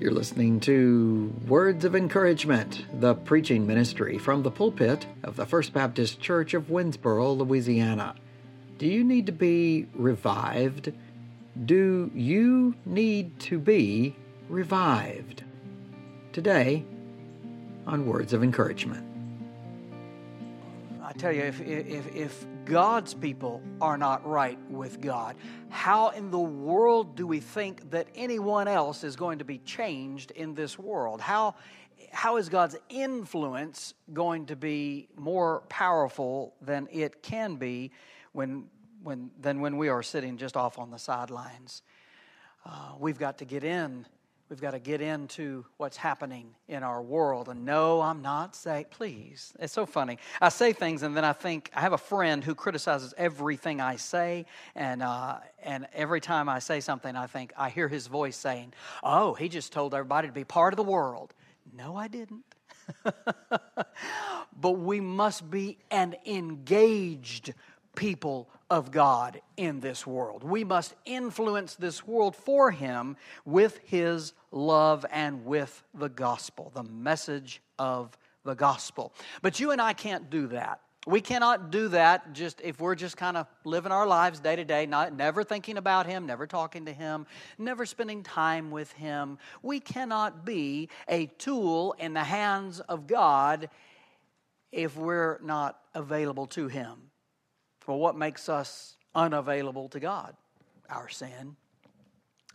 You're listening to Words of Encouragement, the preaching ministry from the pulpit of the First Baptist Church of Winnsboro, Louisiana. Do you need to be revived? Do you need to be revived? Today, on Words of Encouragement. I tell you, if, if, if God's people are not right with God, how in the world do we think that anyone else is going to be changed in this world? How, how is God's influence going to be more powerful than it can be when, when, than when we are sitting just off on the sidelines? Uh, we've got to get in We've got to get into what's happening in our world. And no, I'm not saying, please. It's so funny. I say things and then I think, I have a friend who criticizes everything I say. And, uh, and every time I say something, I think, I hear his voice saying, oh, he just told everybody to be part of the world. No, I didn't. but we must be an engaged people of God in this world. We must influence this world for Him with His love and with the gospel, the message of the gospel. But you and I can't do that. We cannot do that just if we're just kind of living our lives day to day, not never thinking about him, never talking to him, never spending time with him. We cannot be a tool in the hands of God if we're not available to him. Well, what makes us unavailable to God? Our sin.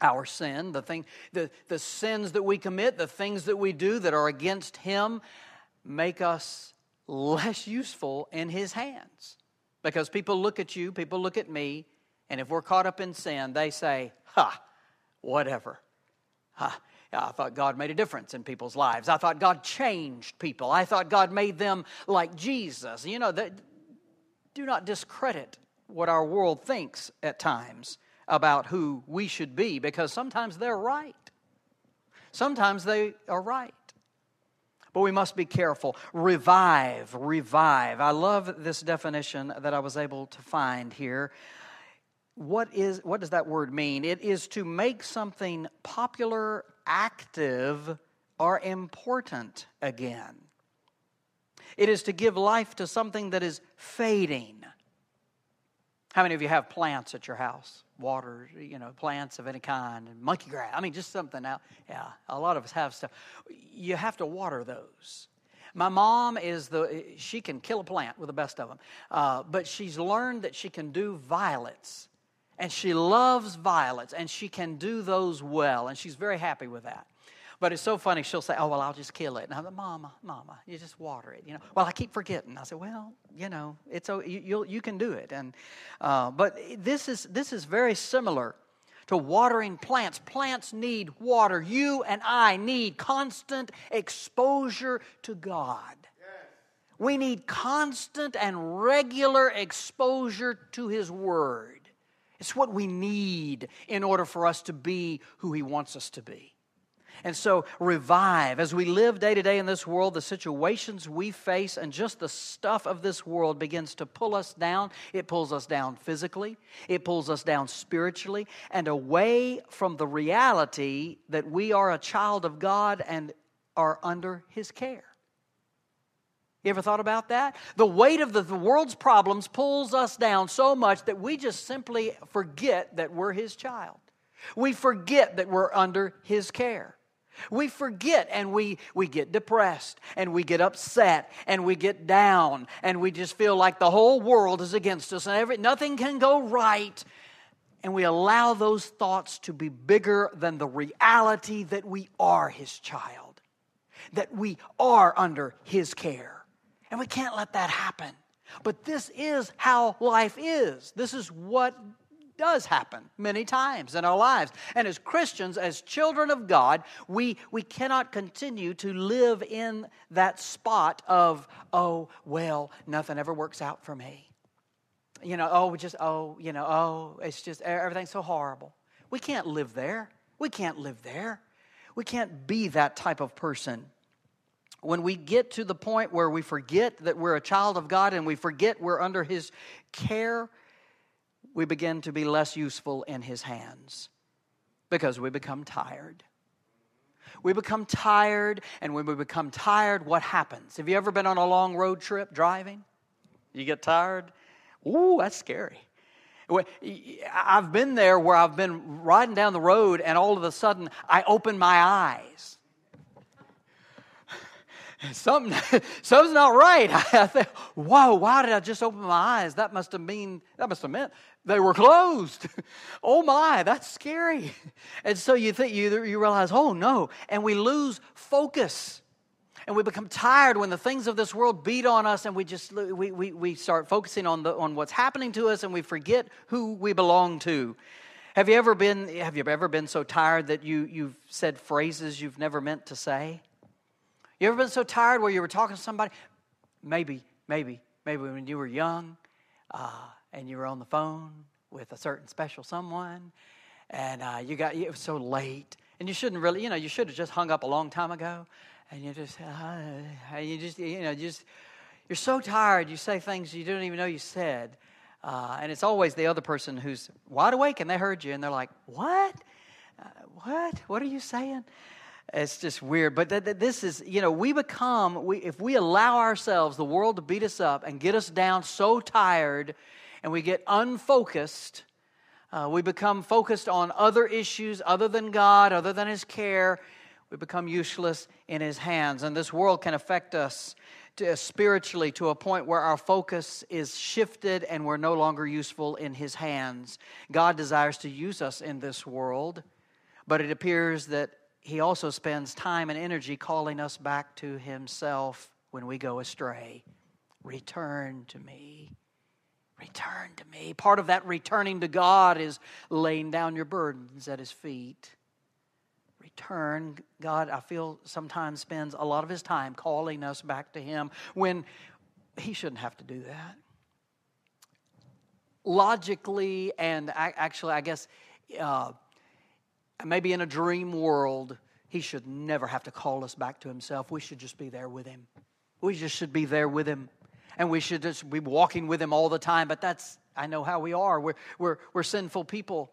Our sin, the, thing, the, the sins that we commit, the things that we do that are against Him, make us less useful in His hands. Because people look at you, people look at me, and if we're caught up in sin, they say, Ha, whatever. Ha, I thought God made a difference in people's lives. I thought God changed people. I thought God made them like Jesus. You know, do not discredit what our world thinks at times about who we should be because sometimes they're right. Sometimes they are right. But we must be careful. Revive, revive. I love this definition that I was able to find here. What, is, what does that word mean? It is to make something popular, active, or important again. It is to give life to something that is fading. How many of you have plants at your house? Water, you know, plants of any kind, and monkey grass. I mean, just something out. Yeah, a lot of us have stuff. You have to water those. My mom is the, she can kill a plant with the best of them, uh, but she's learned that she can do violets. And she loves violets, and she can do those well, and she's very happy with that. But it's so funny. She'll say, "Oh well, I'll just kill it." And I'm like, "Mama, Mama, you just water it." You know. Well, I keep forgetting. I said, "Well, you know, it's you you, you can do it." And uh, but this is this is very similar to watering plants. Plants need water. You and I need constant exposure to God. We need constant and regular exposure to His Word. It's what we need in order for us to be who He wants us to be. And so, revive. As we live day to day in this world, the situations we face and just the stuff of this world begins to pull us down. It pulls us down physically, it pulls us down spiritually, and away from the reality that we are a child of God and are under His care. You ever thought about that? The weight of the, the world's problems pulls us down so much that we just simply forget that we're His child. We forget that we're under His care. We forget and we, we get depressed and we get upset and we get down and we just feel like the whole world is against us and every, nothing can go right. And we allow those thoughts to be bigger than the reality that we are His child, that we are under His care. And we can't let that happen. But this is how life is. This is what does happen many times in our lives. And as Christians, as children of God, we, we cannot continue to live in that spot of, oh, well, nothing ever works out for me. You know, oh, just, oh, you know, oh, it's just, everything's so horrible. We can't live there. We can't live there. We can't be that type of person when we get to the point where we forget that we're a child of God and we forget we're under His care, we begin to be less useful in His hands because we become tired. We become tired, and when we become tired, what happens? Have you ever been on a long road trip driving? You get tired? Ooh, that's scary. I've been there where I've been riding down the road, and all of a sudden I open my eyes. Something, something's not right. I think, whoa, why did I just open my eyes? That must have mean that must have meant they were closed. oh my, that's scary. And so you think you, you realize, oh no, and we lose focus. And we become tired when the things of this world beat on us and we just we, we, we start focusing on the on what's happening to us and we forget who we belong to. Have you ever been have you ever been so tired that you you've said phrases you've never meant to say? You ever been so tired where you were talking to somebody? Maybe, maybe, maybe when you were young, uh, and you were on the phone with a certain special someone and uh, you got it was so late and you shouldn't really you know you should have just hung up a long time ago and you just uh, you just you know just you're so tired you say things you don't even know you said uh, and it's always the other person who's wide awake and they heard you and they're like what? Uh, what? What are you saying? It's just weird but th- th- this is you know we become we, if we allow ourselves the world to beat us up and get us down so tired and we get unfocused. Uh, we become focused on other issues other than God, other than His care. We become useless in His hands. And this world can affect us to, uh, spiritually to a point where our focus is shifted and we're no longer useful in His hands. God desires to use us in this world, but it appears that He also spends time and energy calling us back to Himself when we go astray. Return to me. Return to me. Part of that returning to God is laying down your burdens at His feet. Return. God, I feel, sometimes spends a lot of His time calling us back to Him when He shouldn't have to do that. Logically, and actually, I guess uh, maybe in a dream world, He should never have to call us back to Himself. We should just be there with Him. We just should be there with Him and we should just be walking with Him all the time. But that's, I know how we are. We're, we're, we're sinful people.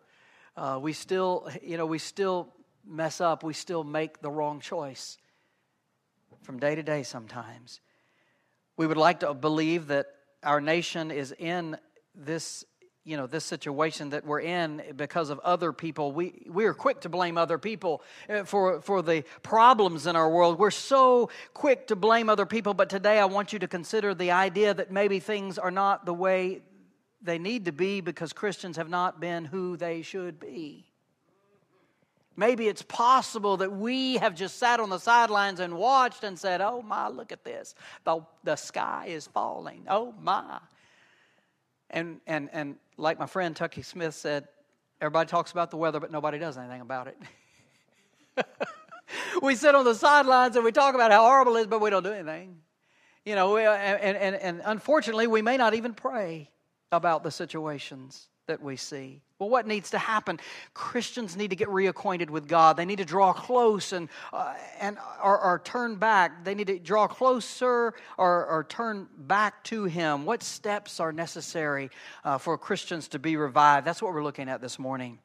Uh, we still, you know, we still mess up. We still make the wrong choice from day to day sometimes. We would like to believe that our nation is in this you know this situation that we're in because of other people we we are quick to blame other people uh, for for the problems in our world we're so quick to blame other people but today i want you to consider the idea that maybe things are not the way they need to be because christians have not been who they should be Maybe it's possible that we have just sat on the sidelines and watched and said, Oh my, look at this. The, the sky is falling. Oh my. And, and, and like my friend Tucky Smith said, everybody talks about the weather, but nobody does anything about it. we sit on the sidelines and we talk about how horrible it is, but we don't do anything. You know, and, and, and unfortunately, we may not even pray about the situations that we see. Well, what needs to happen? Christians need to get reacquainted with God. They need to draw close and, uh, and or, or, turn back. They need to draw closer or, or turn back to Him. What steps are necessary uh, for Christians to be revived? That's what we're looking at this morning.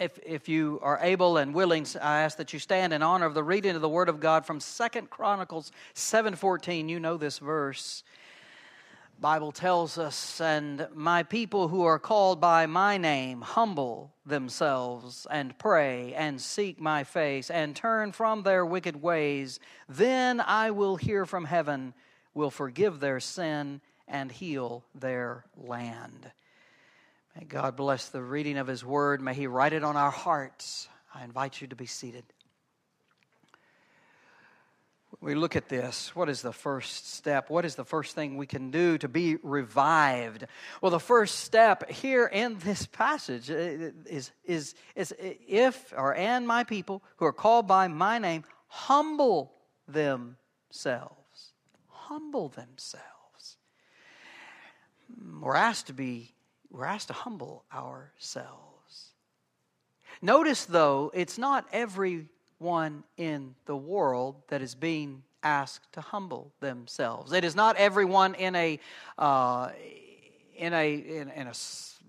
If, if you are able and willing, I ask that you stand in honor of the reading of the Word of God from Second Chronicles 7.14. You know this verse. Bible tells us, and my people who are called by my name humble themselves and pray and seek my face and turn from their wicked ways, then I will hear from heaven, will forgive their sin and heal their land. May God bless the reading of his word. May he write it on our hearts. I invite you to be seated we look at this, what is the first step? What is the first thing we can do to be revived? Well, the first step here in this passage uh, is, is, is if or and my people who are called by my name humble themselves. Humble themselves. We're asked to be, we're asked to humble ourselves. Notice though, it's not every one in the world that is being asked to humble themselves. It is not everyone in a uh, in a in, in, a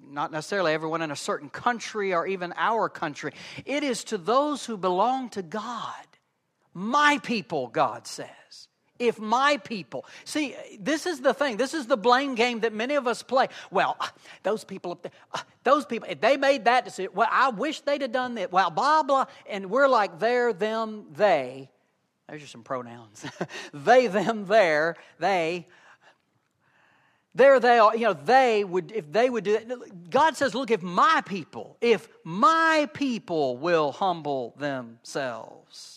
not necessarily everyone in a certain country or even our country. It is to those who belong to God. My people, God says. If my people, see, this is the thing. This is the blame game that many of us play. Well, uh, those people up there, uh, those people, if they made that decision, well, I wish they'd have done that. Well, blah, blah. And we're like, there, them, they. There's just some pronouns. they, them, there, they. There they are, you know, they would, if they would do that. God says, look, if my people, if my people will humble themselves,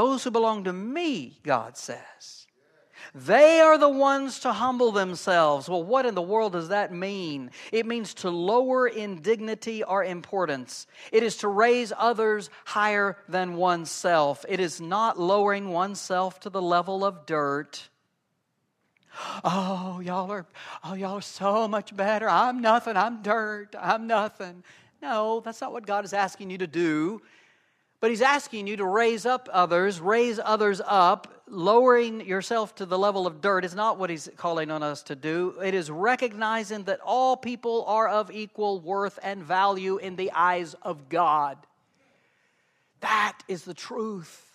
those who belong to me, God says, they are the ones to humble themselves. Well, what in the world does that mean? It means to lower in dignity or importance. It is to raise others higher than oneself. It is not lowering oneself to the level of dirt. Oh, y'all are, oh, y'all are so much better. I'm nothing. I'm dirt. I'm nothing. No, that's not what God is asking you to do. But He's asking you to raise up others, raise others up. Lowering yourself to the level of dirt is not what He's calling on us to do. It is recognizing that all people are of equal worth and value in the eyes of God. That is the truth.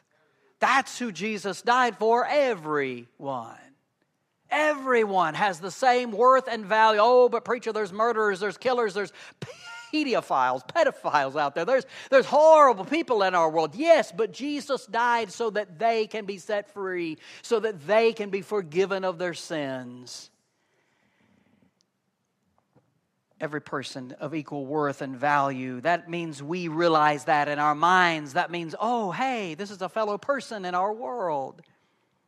That's who Jesus died for, everyone. Everyone has the same worth and value. Oh, but preacher, there's murderers, there's killers, there's pedophiles, pedophiles out there. There's, there's horrible people in our world. Yes, but Jesus died so that they can be set free, so that they can be forgiven of their sins. Every person of equal worth and value. That means we realize that in our minds. That means, oh, hey, this is a fellow person in our world.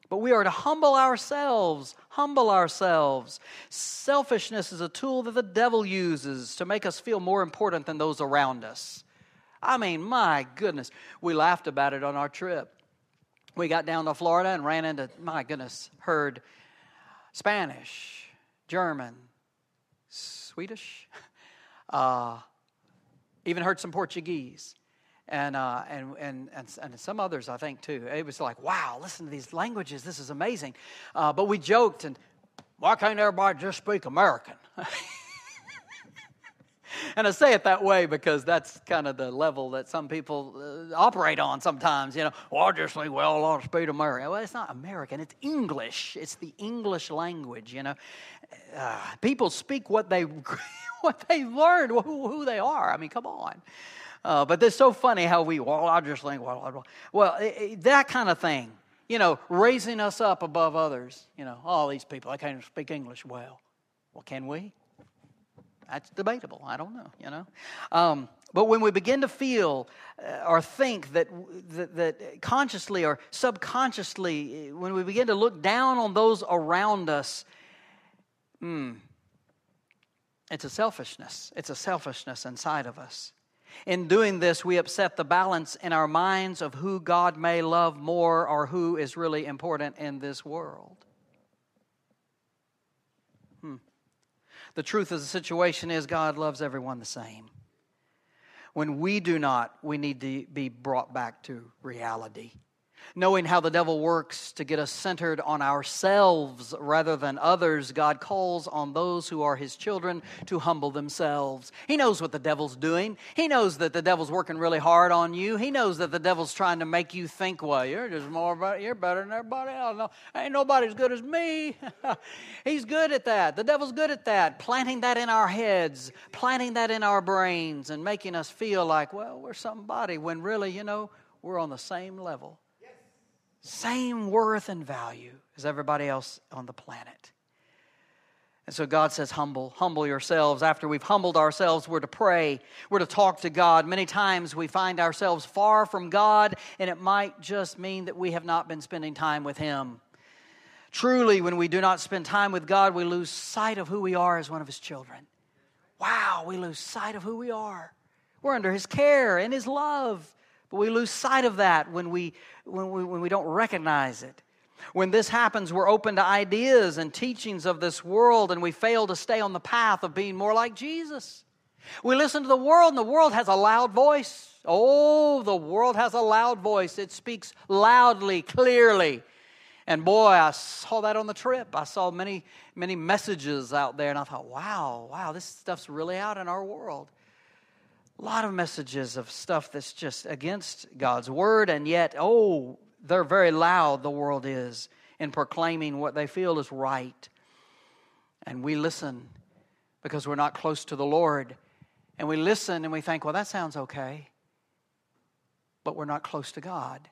But we are to humble ourselves, humble ourselves. Selfishness is a tool that the devil uses to make us feel more important than those around us. I mean, my goodness, we laughed about it on our trip. We got down to Florida and ran into, my goodness, heard Spanish, German, Swedish, uh, even heard some Portuguese and, uh, and, and, and, some others, I think, too. It was like, wow, listen to these languages. This is amazing. Uh, but we joked, and why can't everybody just speak American? and I say it that way because that's kind of the level that some people uh, operate on sometimes. You know, well, I just think, well, I will speak American. Well, it's not American, it's English. It's the English language, you know. Uh, people speak what they, what they learned, who, who they are. I mean, come on. Uh, but it's so funny how we, well, I just think, well, well, it, it, that kind of thing, you know, raising us up above others. You know, all these people, I can't speak English well. Well, can we? That's debatable. I don't know, you know. Um, but when we begin to feel uh, or think that, that, that, consciously or subconsciously, when we begin to look down on those around us, hmm, it's a selfishness. It's a selfishness inside of us. In doing this, we upset the balance in our minds of who God may love more or who is really important in this world. Hmm. The truth of the situation is God loves everyone the same. When we do not, we need to be brought back to reality knowing how the devil works to get us centered on ourselves rather than others, God calls on those who are his children to humble themselves. He knows what the devil's doing. He knows that the devil's working really hard on you. He knows that the devil's trying to make you think, well, you're just more, better, you're better than everybody else. No, ain't nobody as good as me. He's good at that. The devil's good at that, planting that in our heads, planting that in our brains, and making us feel like, well, we're somebody when really, you know, we're on the same level same worth and value as everybody else on the planet. And so God says, humble, humble yourselves. After we've humbled ourselves, we're to pray, we're to talk to God. Many times we find ourselves far from God, and it might just mean that we have not been spending time with Him. Truly, when we do not spend time with God, we lose sight of who we are as one of His children. Wow, we lose sight of who we are. We're under His care and His love. But we lose sight of that when we, when we, when we don't recognize it. When this happens, we're open to ideas and teachings of this world, and we fail to stay on the path of being more like Jesus. We listen to the world, and the world has a loud voice. Oh, the world has a loud voice. It speaks loudly, clearly. And boy, I saw that on the trip. I saw many, many messages out there, and I thought, wow, wow, this stuff's really out in our world. A lot of messages of stuff that's just against God's word, and yet, oh, they're very loud, the world is, in proclaiming what they feel is right. And we listen because we're not close to the Lord. And we listen and we think, well, that sounds okay. But we're not close to God.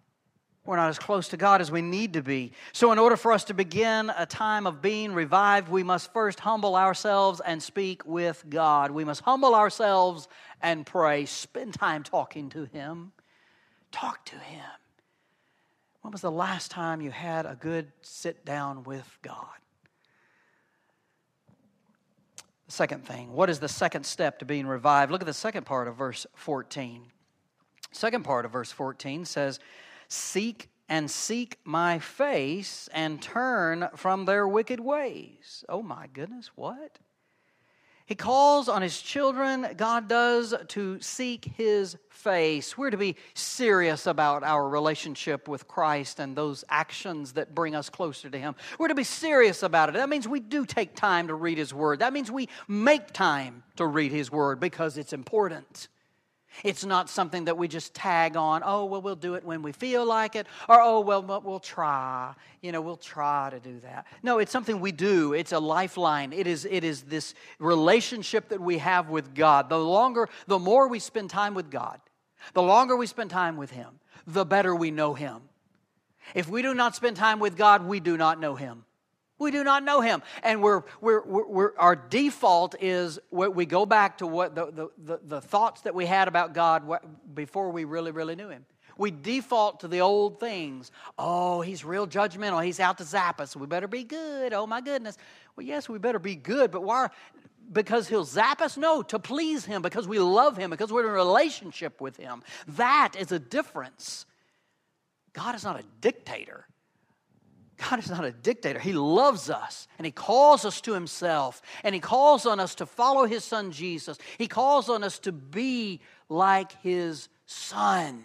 We're not as close to God as we need to be. So, in order for us to begin a time of being revived, we must first humble ourselves and speak with God. We must humble ourselves and pray. Spend time talking to Him. Talk to Him. When was the last time you had a good sit down with God? The second thing, what is the second step to being revived? Look at the second part of verse 14. Second part of verse 14 says, Seek and seek my face and turn from their wicked ways. Oh my goodness, what? He calls on his children, God does, to seek his face. We're to be serious about our relationship with Christ and those actions that bring us closer to him. We're to be serious about it. That means we do take time to read his word. That means we make time to read his word because it's important. It's not something that we just tag on, oh, well, we'll do it when we feel like it, or oh, well, we'll try. You know, we'll try to do that. No, it's something we do. It's a lifeline. It is, it is this relationship that we have with God. The longer, the more we spend time with God, the longer we spend time with Him, the better we know Him. If we do not spend time with God, we do not know Him. We do not know him. And we're, we're, we're, our default is we go back to what the, the, the thoughts that we had about God before we really, really knew him. We default to the old things. Oh, he's real judgmental. He's out to zap us. We better be good. Oh, my goodness. Well, yes, we better be good, but why? Because he'll zap us? No, to please him, because we love him, because we're in a relationship with him. That is a difference. God is not a dictator. God is not a dictator. He loves us and He calls us to Himself and He calls on us to follow His Son Jesus. He calls on us to be like His Son.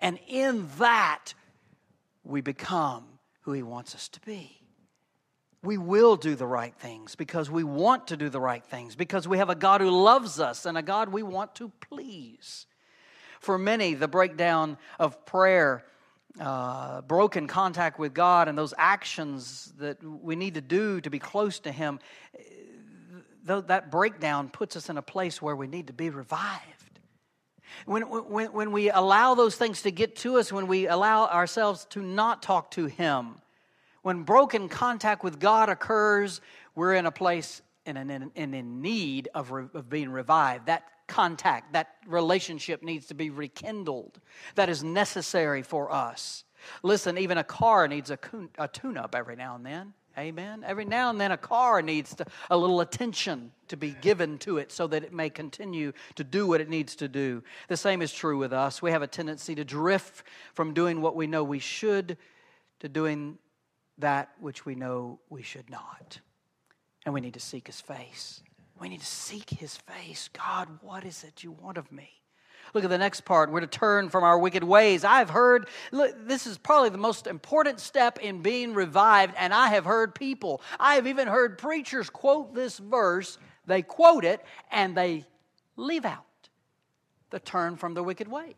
And in that, we become who He wants us to be. We will do the right things because we want to do the right things, because we have a God who loves us and a God we want to please. For many, the breakdown of prayer uh, broken contact with God and those actions that we need to do to be close to Him, though that breakdown puts us in a place where we need to be revived. When, when, when we allow those things to get to us, when we allow ourselves to not talk to Him, when broken contact with God occurs, we're in a place and in, in, in need of, re, of being revived. That contact, that relationship needs to be rekindled. That is necessary for us. Listen, even a car needs a, a tune up every now and then. Amen. Every now and then, a car needs to, a little attention to be given to it so that it may continue to do what it needs to do. The same is true with us. We have a tendency to drift from doing what we know we should to doing that which we know we should not. And we need to seek His face. We need to seek his face. God, what is it you want of me? Look at the next part. We're to turn from our wicked ways. I've heard, look, this is probably the most important step in being revived, and I have heard people, I have even heard preachers quote this verse. They quote it and they leave out the turn from the wicked ways.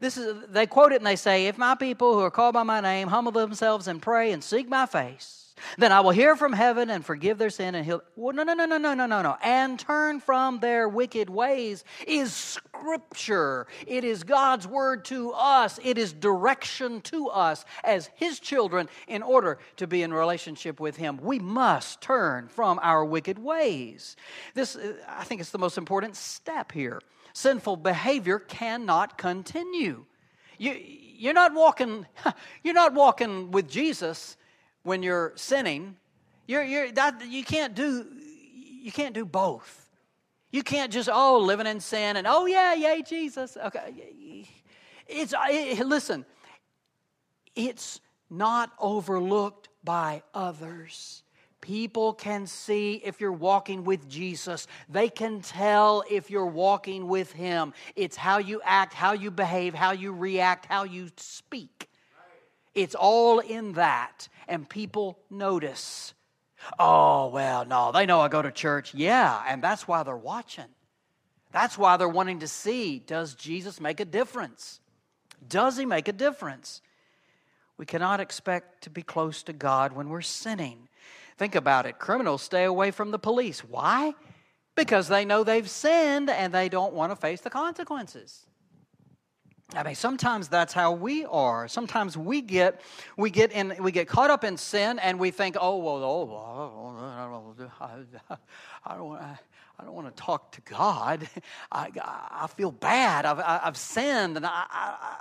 This is, they quote it and they say, If my people who are called by my name humble themselves and pray and seek my face, then I will hear from heaven and forgive their sin and heal. Well, no, no, no, no, no, no, no, no. And turn from their wicked ways is scripture. It is God's word to us. It is direction to us as His children in order to be in relationship with Him. We must turn from our wicked ways. This, uh, I think, is the most important step here. Sinful behavior cannot continue. You, you're not walking. You're not walking with Jesus when you're sinning, you're, you're, that, you can't do you can't do both. You can't just oh living in sin and oh yeah yay Jesus. Okay, it's it, listen. It's not overlooked by others. People can see if you're walking with Jesus. They can tell if you're walking with Him. It's how you act, how you behave, how you react, how you speak It's all in that, and people notice. Oh, well, no, they know I go to church. Yeah, and that's why they're watching. That's why they're wanting to see does Jesus make a difference? Does he make a difference? We cannot expect to be close to God when we're sinning. Think about it. Criminals stay away from the police. Why? Because they know they've sinned and they don't want to face the consequences. I mean, sometimes that's how we are. Sometimes we get we get in we get caught up in sin and we think, oh well, oh, I don't want. I don't want to talk to God. I, I feel bad. I've, I've sinned and I, I,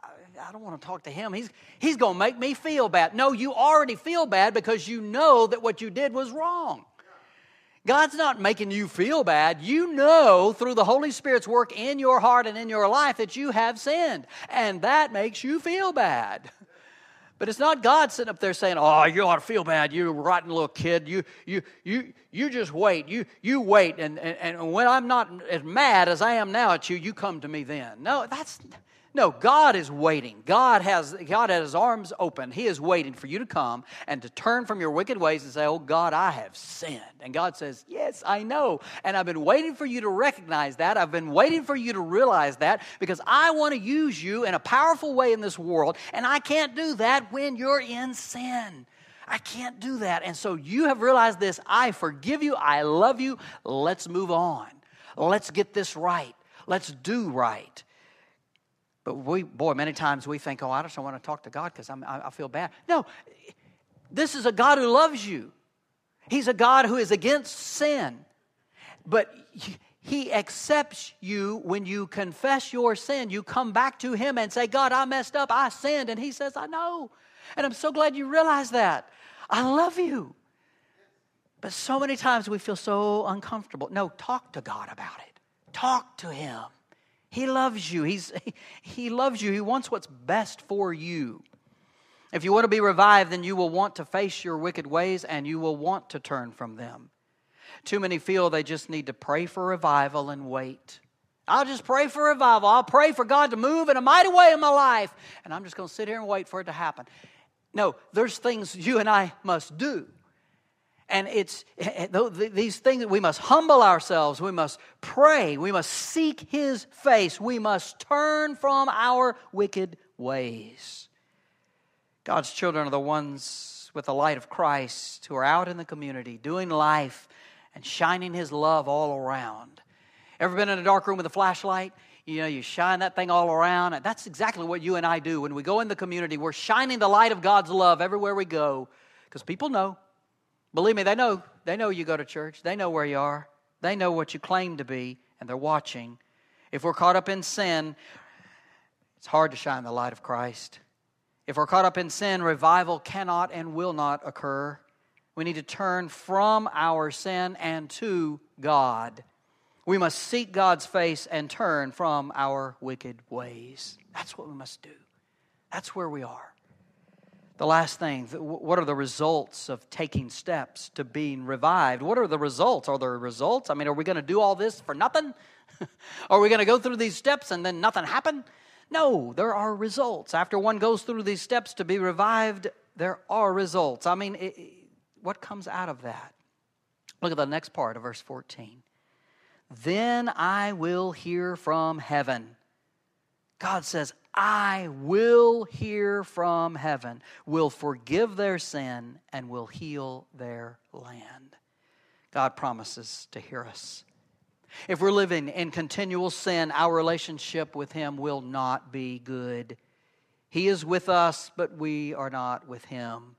I don't want to talk to Him. He's, he's going to make me feel bad. No, you already feel bad because you know that what you did was wrong. God's not making you feel bad. You know through the Holy Spirit's work in your heart and in your life that you have sinned. And that makes you feel bad. But it's not God sitting up there saying, "Oh, you ought to feel bad. You rotten little kid. You, you, you, you just wait. You, you wait. And, and, and when I'm not as mad as I am now at you, you come to me then." No, that's no, God is waiting. God has, God has his arms open. He is waiting for you to come and to turn from your wicked ways and say, Oh God, I have sinned. And God says, Yes, I know. And I've been waiting for you to recognize that. I've been waiting for you to realize that because I want to use you in a powerful way in this world. And I can't do that when you're in sin. I can't do that. And so you have realized this. I forgive you. I love you. Let's move on. Let's get this right. Let's do right. But we, boy, many times we think, oh, I just don't want to talk to God because I, I feel bad. No, this is a God who loves you. He's a God who is against sin. But he accepts you when you confess your sin. You come back to Him and say, God, I messed up. I sinned. And He says, I know. And I'm so glad you realize that. I love you. But so many times we feel so uncomfortable. No, talk to God about it. Talk to Him. He loves you. He's, he loves you. He wants what's best for you. If you want to be revived, then you will want to face your wicked ways and you will want to turn from them. Too many feel they just need to pray for revival and wait. I'll just pray for revival. I'll pray for God to move in a mighty way in my life, and I'm just going to sit here and wait for it to happen. No, there's things you and I must do. And it's eh, eh, these things we must humble ourselves, we must pray, we must seek His face, we must turn from our wicked ways. God's children are the ones with the light of Christ who are out in the community doing life and shining His love all around. Ever been in a dark room with a flashlight? You know, you shine that thing all around. And that's exactly what you and I do. When we go in the community, we're shining the light of God's love everywhere we go because people know Believe me, they know. They know you go to church. They know where you are. They know what you claim to be, and they're watching. If we're caught up in sin, it's hard to shine the light of Christ. If we're caught up in sin, revival cannot and will not occur. We need to turn from our sin and to God. We must seek God's face and turn from our wicked ways. That's what we must do. That's where we are. The last thing, what are the results of taking steps to being revived? What are the results? Are there results? I mean, are we going to do all this for nothing? are we going to go through these steps and then nothing happen? No, there are results. After one goes through these steps to be revived, there are results. I mean, it, what comes out of that? Look at the next part of verse 14. Then I will hear from heaven. God says, I will hear from heaven, will forgive their sin, and will heal their land. God promises to hear us. If we're living in continual sin, our relationship with Him will not be good. He is with us, but we are not with Him.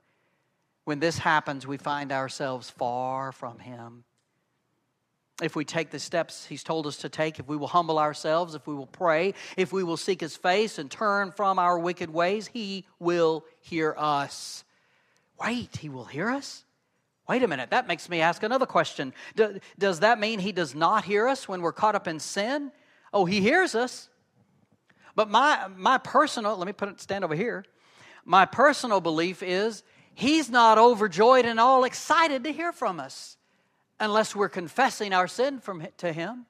When this happens, we find ourselves far from Him if we take the steps he's told us to take, if we will humble ourselves, if we will pray, if we will seek his face and turn from our wicked ways, he will hear us. Wait, he will hear us? Wait a minute, that makes me ask another question. does that mean he does not hear us when we're caught up in sin? Oh, he hears us. But my, my personal, let me put it, stand over here. My personal belief is he's not overjoyed and all excited to hear from us unless we're confessing our sin from, to Him.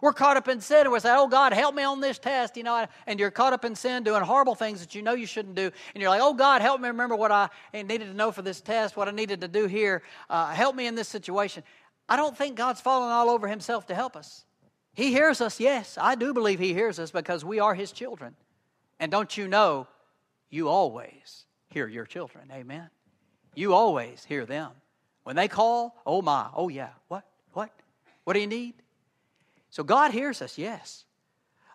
We're caught up in sin and We say, Oh God, help me on this test, you know, and you're caught up in sin doing horrible things that you know you shouldn't do. And you're like, Oh God, help me remember what I needed to know for this test, what I needed to do here. Uh, help me in this situation. I don't think God's fallen all over himself to help us. He hears us, yes. I do believe He hears us because we are His children. And don't you know, you always hear your children. Amen. You always hear them. When they call, oh my, oh yeah, what? What? What do you need? So God hears us, yes.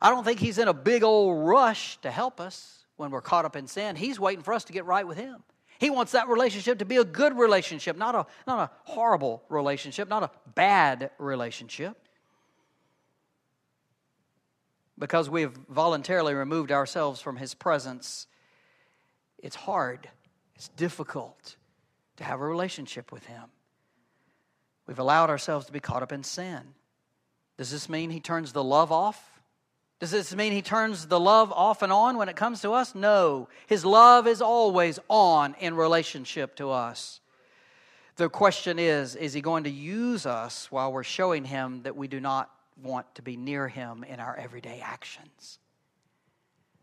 I don't think He's in a big old rush to help us when we're caught up in sin. He's waiting for us to get right with Him. He wants that relationship to be a good relationship, not a, not a horrible relationship, not a bad relationship. Because we've voluntarily removed ourselves from His presence, it's hard, it's difficult to have a relationship with Him. We've allowed ourselves to be caught up in sin. Does this mean He turns the love off? Does this mean he turns the love off and on when it comes to us? No. His love is always on in relationship to us. The question is is he going to use us while we're showing him that we do not want to be near him in our everyday actions?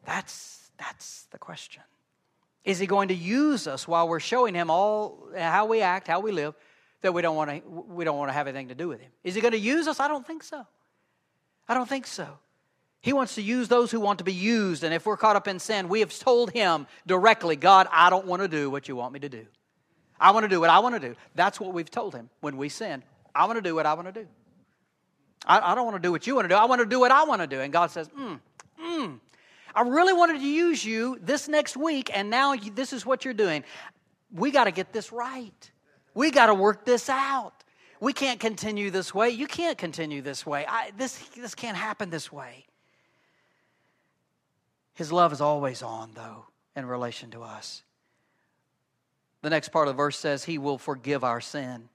That's, that's the question. Is he going to use us while we're showing him all how we act, how we live, that we don't want to, we don't want to have anything to do with him? Is he going to use us? I don't think so. I don't think so. He wants to use those who want to be used. And if we're caught up in sin, we have told Him directly, God, I don't want to do what you want me to do. I want to do what I want to do. That's what we've told Him when we sin. I want to do what I want to do. I, I don't want to do what you want to do. I want to do what I want to do. And God says, hmm. I really wanted to use you this next week, and now you, this is what you're doing. We got to get this right. We got to work this out. We can't continue this way. You can't continue this way. I, this, this can't happen this way. His love is always on, though, in relation to us. The next part of the verse says, He will forgive our sin.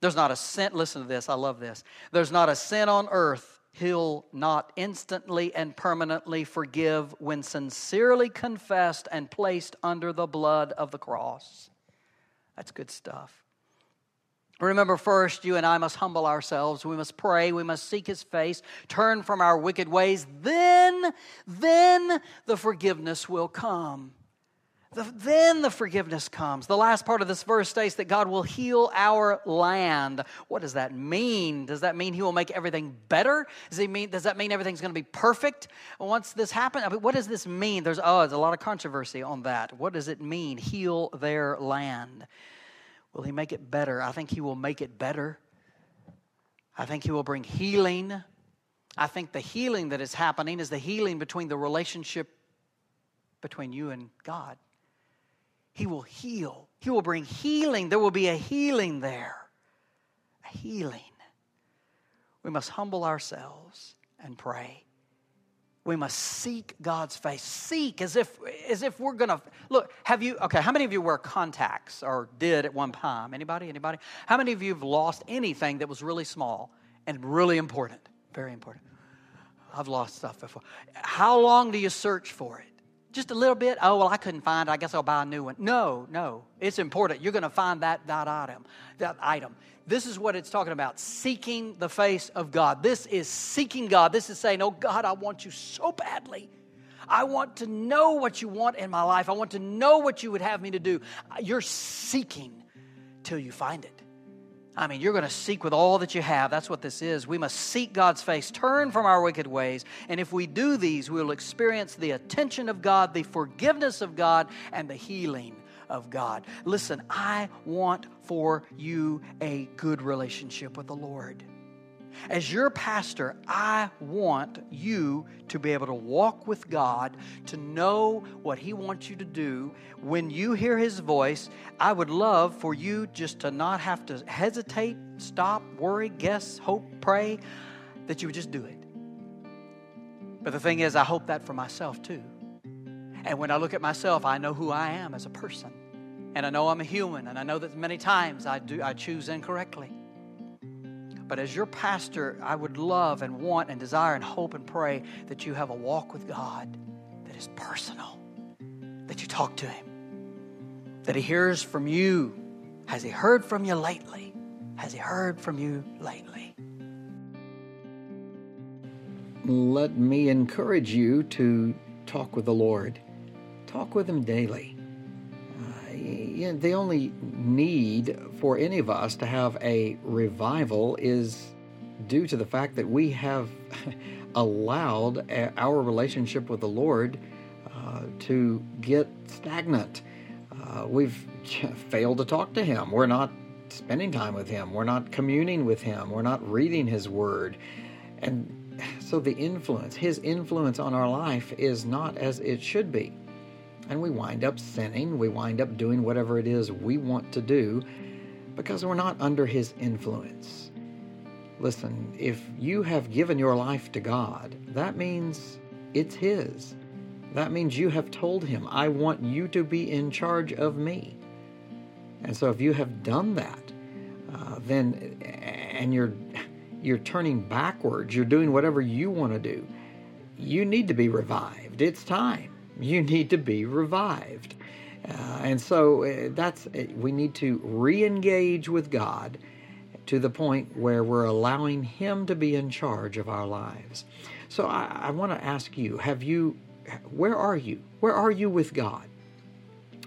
There's not a sin, listen to this, I love this. There's not a sin on earth He'll not instantly and permanently forgive when sincerely confessed and placed under the blood of the cross. That's good stuff. Remember, first, you and I must humble ourselves. We must pray. We must seek His face, turn from our wicked ways. Then, then the forgiveness will come. The, then the forgiveness comes. The last part of this verse states that God will heal our land. What does that mean? Does that mean He will make everything better? Does, he mean, does that mean everything's going to be perfect once this happens? I mean, what does this mean? There's, oh, there's a lot of controversy on that. What does it mean, heal their land? Will He make it better? I think He will make it better. I think He will bring healing. I think the healing that is happening is the healing between the relationship between you and God. He will heal. He will bring healing. There will be a healing there. A healing. We must humble ourselves and pray. We must seek God's face. Seek as if as if we're gonna look. Have you okay? How many of you wear contacts or did at one time? Anybody? Anybody? How many of you have lost anything that was really small and really important? Very important. I've lost stuff before. How long do you search for it? Just a little bit? Oh, well, I couldn't find it. I guess I'll buy a new one. No, no. It's important. You're going to find that, that item. That item. This is what it's talking about seeking the face of God. This is seeking God. This is saying, Oh, God, I want you so badly. I want to know what you want in my life. I want to know what you would have me to do. You're seeking till you find it. I mean, you're going to seek with all that you have. That's what this is. We must seek God's face, turn from our wicked ways. And if we do these, we will experience the attention of God, the forgiveness of God, and the healing of God. Listen, I want for you a good relationship with the Lord. As your pastor, I want you to be able to walk with God, to know what He wants you to do. When you hear His voice, I would love for you just to not have to hesitate, stop, worry, guess, hope, pray, that you would just do it. But the thing is, I hope that for myself too. And when I look at myself, I know who I am as a person. And I know I'm a human, and I know that many times I do I choose incorrectly. But as your pastor, I would love and want and desire and hope and pray that you have a walk with God that is personal, that you talk to Him, that He hears from you. Has He heard from you lately? Has He heard from you lately? let me encourage you to talk with the Lord. Talk with Him daily. You know, the only need for any of us to have a revival is due to the fact that we have allowed our relationship with the Lord uh, to get stagnant. Uh, we've failed to talk to Him. We're not spending time with Him. We're not communing with Him. We're not reading His Word. And so the influence, his influence on our life is not as it should be. And we wind up sinning. We wind up doing whatever it is we want to do because we're not under his influence. Listen, if you have given your life to God, that means it's his. That means you have told him, I want you to be in charge of me. And so if you have done that, uh, then, and you're you're turning backwards, you're doing whatever you want to do, you need to be revived. It's time. You need to be revived. Uh, and so uh, that's uh, we need to re-engage with God to the point where we're allowing Him to be in charge of our lives. So I, I want to ask you: Have you? Where are you? Where are you with God?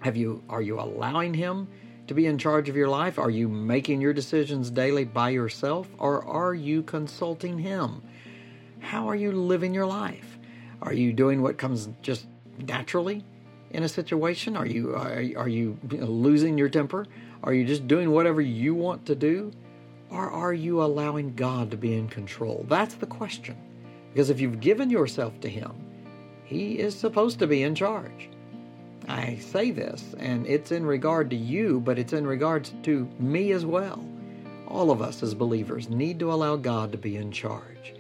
Have you? Are you allowing Him? to be in charge of your life? Are you making your decisions daily by yourself or are you consulting Him? How are you living your life? Are you doing what comes just naturally in a situation? Are you are, are you losing your temper? Are you just doing whatever you want to do? Or are you allowing God to be in control? That's the question. Because if you've given yourself to Him, He is supposed to be in charge. I say this, and it's in regard to you, but it's in regards to me as well. All of us as believers need to allow God to be in charge.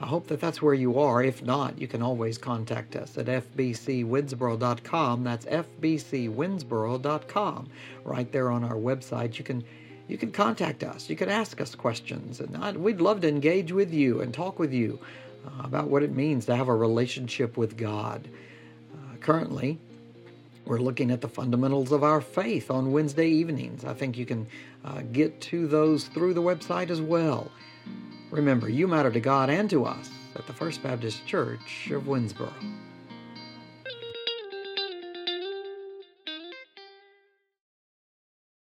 I hope that that's where you are. If not, you can always contact us at fbcwinsboro.com. That's fbcwinsboro.com. Right there on our website, you can you can contact us. You can ask us questions, and I'd, we'd love to engage with you and talk with you uh, about what it means to have a relationship with God. Uh, currently, we're looking at the fundamentals of our faith on Wednesday evenings. I think you can uh, get to those through the website as well. Remember, you matter to God and to us at the First Baptist Church of Winnsboro.